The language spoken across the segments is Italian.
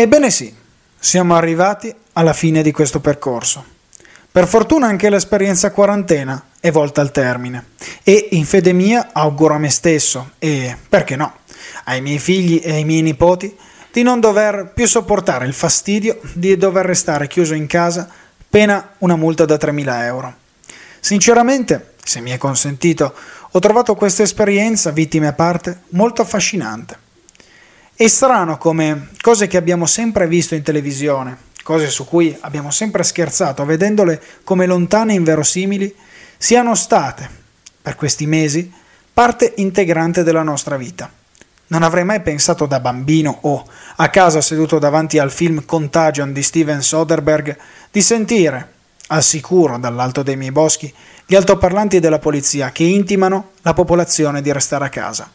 Ebbene sì, siamo arrivati alla fine di questo percorso. Per fortuna anche l'esperienza quarantena è volta al termine e in fede mia auguro a me stesso e, perché no, ai miei figli e ai miei nipoti di non dover più sopportare il fastidio di dover restare chiuso in casa pena una multa da 3.000 euro. Sinceramente, se mi è consentito, ho trovato questa esperienza, vittime a parte, molto affascinante. È strano come cose che abbiamo sempre visto in televisione, cose su cui abbiamo sempre scherzato, vedendole come lontane e inverosimili, siano state, per questi mesi, parte integrante della nostra vita. Non avrei mai pensato da bambino o a casa seduto davanti al film Contagion di Steven Soderbergh di sentire, al sicuro dall'alto dei miei boschi, gli altoparlanti della polizia che intimano la popolazione di restare a casa.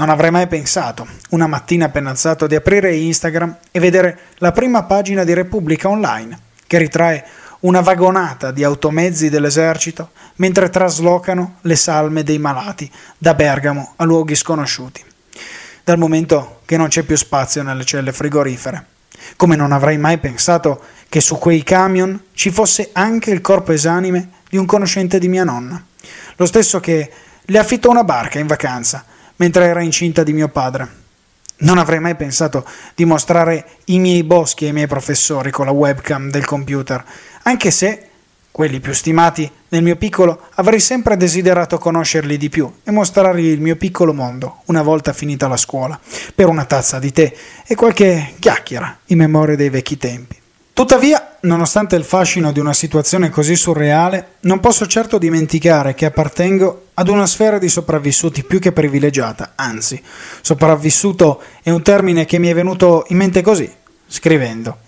Non avrei mai pensato, una mattina appena alzato, di aprire Instagram e vedere la prima pagina di Repubblica Online, che ritrae una vagonata di automezzi dell'esercito mentre traslocano le salme dei malati da Bergamo a luoghi sconosciuti dal momento che non c'è più spazio nelle celle frigorifere. Come non avrei mai pensato che su quei camion ci fosse anche il corpo esanime di un conoscente di mia nonna, lo stesso che le affittò una barca in vacanza mentre era incinta di mio padre. Non avrei mai pensato di mostrare i miei boschi ai miei professori con la webcam del computer, anche se quelli più stimati nel mio piccolo avrei sempre desiderato conoscerli di più e mostrargli il mio piccolo mondo una volta finita la scuola, per una tazza di tè e qualche chiacchiera in memoria dei vecchi tempi. Tuttavia, nonostante il fascino di una situazione così surreale, non posso certo dimenticare che appartengo ad una sfera di sopravvissuti più che privilegiata, anzi, sopravvissuto è un termine che mi è venuto in mente così, scrivendo.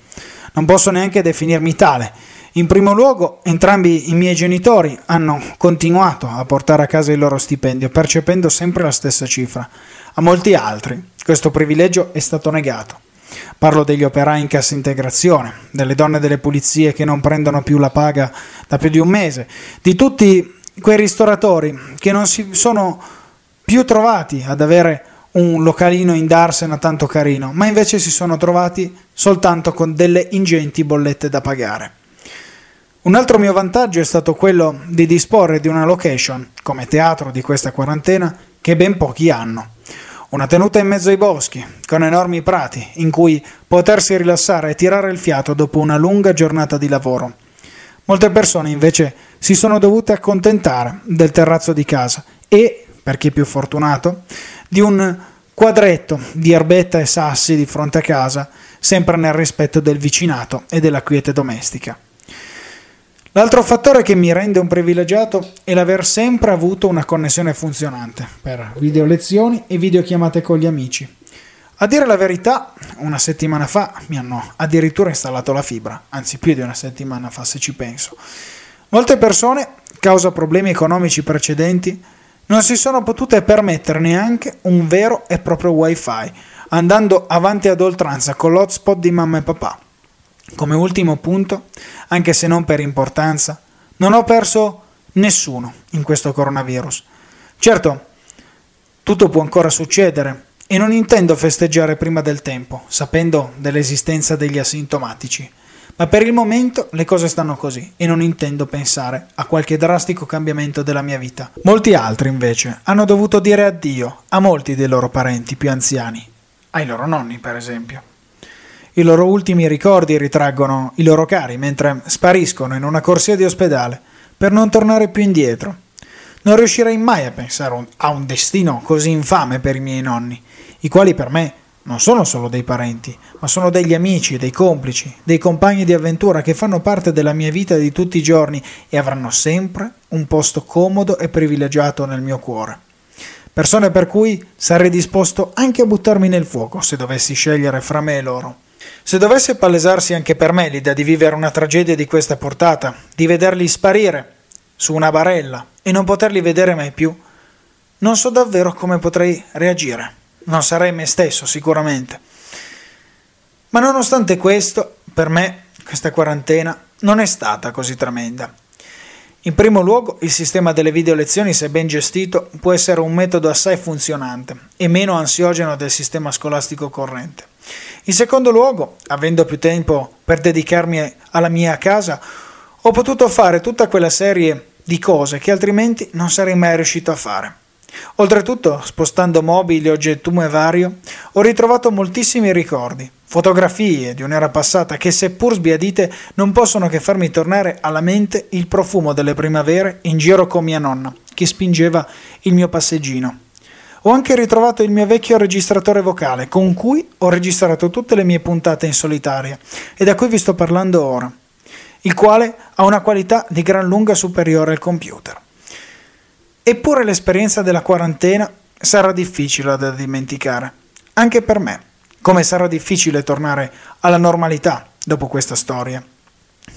Non posso neanche definirmi tale, in primo luogo, entrambi i miei genitori hanno continuato a portare a casa il loro stipendio, percependo sempre la stessa cifra. A molti altri questo privilegio è stato negato. Parlo degli operai in cassa integrazione, delle donne delle pulizie che non prendono più la paga da più di un mese, di tutti quei ristoratori che non si sono più trovati ad avere un localino in Darsena tanto carino, ma invece si sono trovati soltanto con delle ingenti bollette da pagare. Un altro mio vantaggio è stato quello di disporre di una location, come teatro di questa quarantena, che ben pochi hanno. Una tenuta in mezzo ai boschi, con enormi prati, in cui potersi rilassare e tirare il fiato dopo una lunga giornata di lavoro. Molte persone invece si sono dovute accontentare del terrazzo di casa e, per chi più fortunato, di un quadretto di erbetta e sassi di fronte a casa, sempre nel rispetto del vicinato e della quiete domestica. L'altro fattore che mi rende un privilegiato è l'aver sempre avuto una connessione funzionante per video lezioni e videochiamate con gli amici. A dire la verità, una settimana fa mi hanno addirittura installato la fibra, anzi più di una settimana fa se ci penso. Molte persone, causa problemi economici precedenti, non si sono potute permettere neanche un vero e proprio wifi, andando avanti ad oltranza con l'hotspot di mamma e papà. Come ultimo punto, anche se non per importanza, non ho perso nessuno in questo coronavirus. Certo, tutto può ancora succedere e non intendo festeggiare prima del tempo, sapendo dell'esistenza degli asintomatici. Ma per il momento le cose stanno così e non intendo pensare a qualche drastico cambiamento della mia vita. Molti altri invece hanno dovuto dire addio a molti dei loro parenti più anziani, ai loro nonni per esempio. I loro ultimi ricordi ritraggono i loro cari mentre spariscono in una corsia di ospedale per non tornare più indietro. Non riuscirei mai a pensare a un destino così infame per i miei nonni, i quali per me non sono solo dei parenti, ma sono degli amici, dei complici, dei compagni di avventura che fanno parte della mia vita di tutti i giorni e avranno sempre un posto comodo e privilegiato nel mio cuore. Persone per cui sarei disposto anche a buttarmi nel fuoco se dovessi scegliere fra me e loro. Se dovesse palesarsi anche per me l'idea di vivere una tragedia di questa portata, di vederli sparire su una barella e non poterli vedere mai più, non so davvero come potrei reagire. Non sarei me stesso, sicuramente. Ma nonostante questo, per me questa quarantena non è stata così tremenda. In primo luogo, il sistema delle video lezioni, se ben gestito, può essere un metodo assai funzionante e meno ansiogeno del sistema scolastico corrente. In secondo luogo, avendo più tempo per dedicarmi alla mia casa, ho potuto fare tutta quella serie di cose che altrimenti non sarei mai riuscito a fare. Oltretutto, spostando mobili, oggettume vario, ho ritrovato moltissimi ricordi, fotografie di un'era passata che, seppur sbiadite, non possono che farmi tornare alla mente il profumo delle primavere in giro con mia nonna, che spingeva il mio passeggino. Ho anche ritrovato il mio vecchio registratore vocale, con cui ho registrato tutte le mie puntate in solitaria e da cui vi sto parlando ora, il quale ha una qualità di gran lunga superiore al computer. Eppure l'esperienza della quarantena sarà difficile da dimenticare, anche per me, come sarà difficile tornare alla normalità dopo questa storia.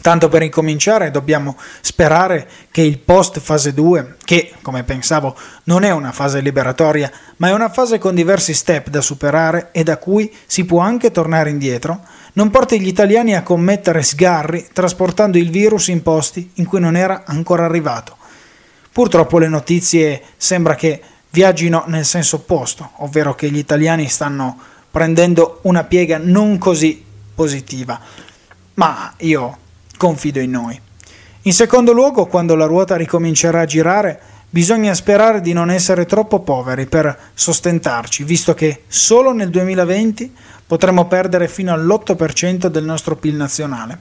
Tanto per incominciare dobbiamo sperare che il post fase 2, che come pensavo non è una fase liberatoria, ma è una fase con diversi step da superare e da cui si può anche tornare indietro, non porti gli italiani a commettere sgarri trasportando il virus in posti in cui non era ancora arrivato Purtroppo le notizie sembra che viaggino nel senso opposto, ovvero che gli italiani stanno prendendo una piega non così positiva. Ma io confido in noi. In secondo luogo, quando la ruota ricomincerà a girare, bisogna sperare di non essere troppo poveri per sostentarci, visto che solo nel 2020 potremo perdere fino all'8% del nostro PIL nazionale.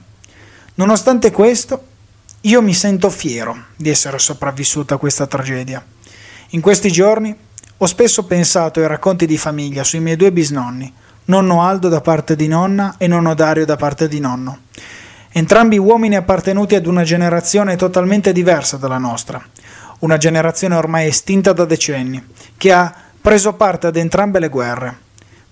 Nonostante questo, io mi sento fiero di essere sopravvissuto a questa tragedia. In questi giorni ho spesso pensato ai racconti di famiglia sui miei due bisnonni, nonno Aldo da parte di nonna e nonno Dario da parte di nonno. Entrambi uomini appartenuti ad una generazione totalmente diversa dalla nostra, una generazione ormai estinta da decenni, che ha preso parte ad entrambe le guerre,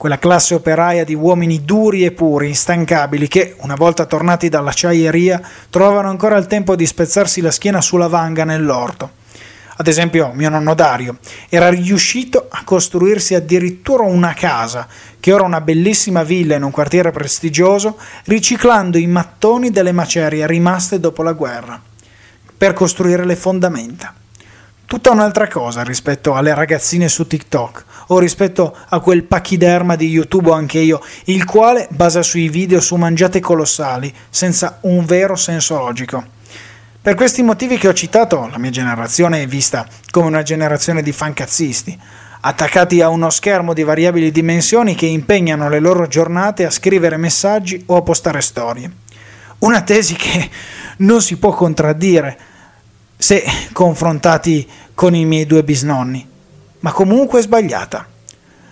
quella classe operaia di uomini duri e puri, instancabili, che, una volta tornati dall'acciaieria, trovavano ancora il tempo di spezzarsi la schiena sulla vanga nell'orto. Ad esempio, mio nonno Dario era riuscito a costruirsi addirittura una casa, che ora è una bellissima villa in un quartiere prestigioso, riciclando i mattoni delle macerie rimaste dopo la guerra, per costruire le fondamenta tutta un'altra cosa rispetto alle ragazzine su TikTok o rispetto a quel pachiderma di YouTube anche io, il quale basa sui video su mangiate colossali senza un vero senso logico. Per questi motivi che ho citato, la mia generazione è vista come una generazione di fancazzisti, attaccati a uno schermo di variabili dimensioni che impegnano le loro giornate a scrivere messaggi o a postare storie. Una tesi che non si può contraddire se confrontati con i miei due bisnonni, ma comunque sbagliata.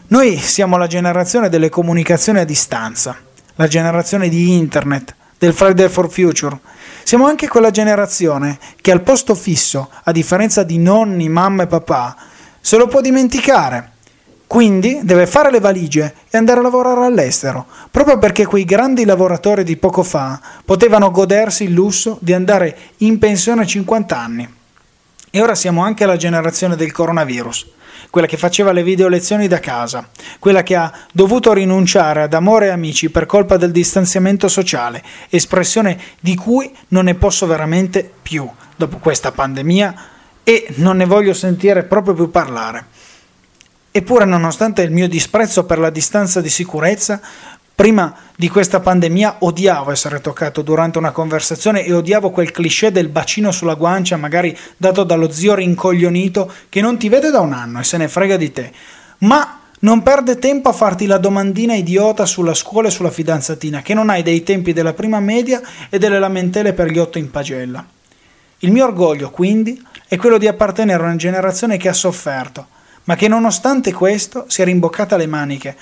Noi siamo la generazione delle comunicazioni a distanza, la generazione di internet, del Friday for Future. Siamo anche quella generazione che al posto fisso, a differenza di nonni, mamma e papà, se lo può dimenticare. Quindi deve fare le valigie e andare a lavorare all'estero, proprio perché quei grandi lavoratori di poco fa potevano godersi il lusso di andare in pensione a 50 anni. E ora siamo anche alla generazione del coronavirus, quella che faceva le video lezioni da casa, quella che ha dovuto rinunciare ad amore e amici per colpa del distanziamento sociale, espressione di cui non ne posso veramente più dopo questa pandemia e non ne voglio sentire proprio più parlare. Eppure, nonostante il mio disprezzo per la distanza di sicurezza, Prima di questa pandemia odiavo essere toccato durante una conversazione e odiavo quel cliché del bacino sulla guancia, magari dato dallo zio rincoglionito che non ti vede da un anno e se ne frega di te. Ma non perde tempo a farti la domandina idiota sulla scuola e sulla fidanzatina, che non hai dei tempi della prima media e delle lamentele per gli otto in pagella. Il mio orgoglio, quindi, è quello di appartenere a una generazione che ha sofferto, ma che nonostante questo si è rimboccata le maniche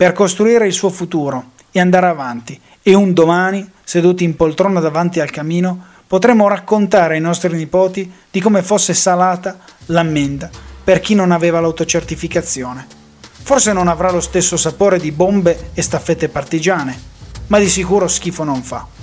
per costruire il suo futuro e andare avanti e un domani, seduti in poltrona davanti al camino, potremo raccontare ai nostri nipoti di come fosse salata l'ammenda per chi non aveva l'autocertificazione. Forse non avrà lo stesso sapore di bombe e staffette partigiane, ma di sicuro schifo non fa.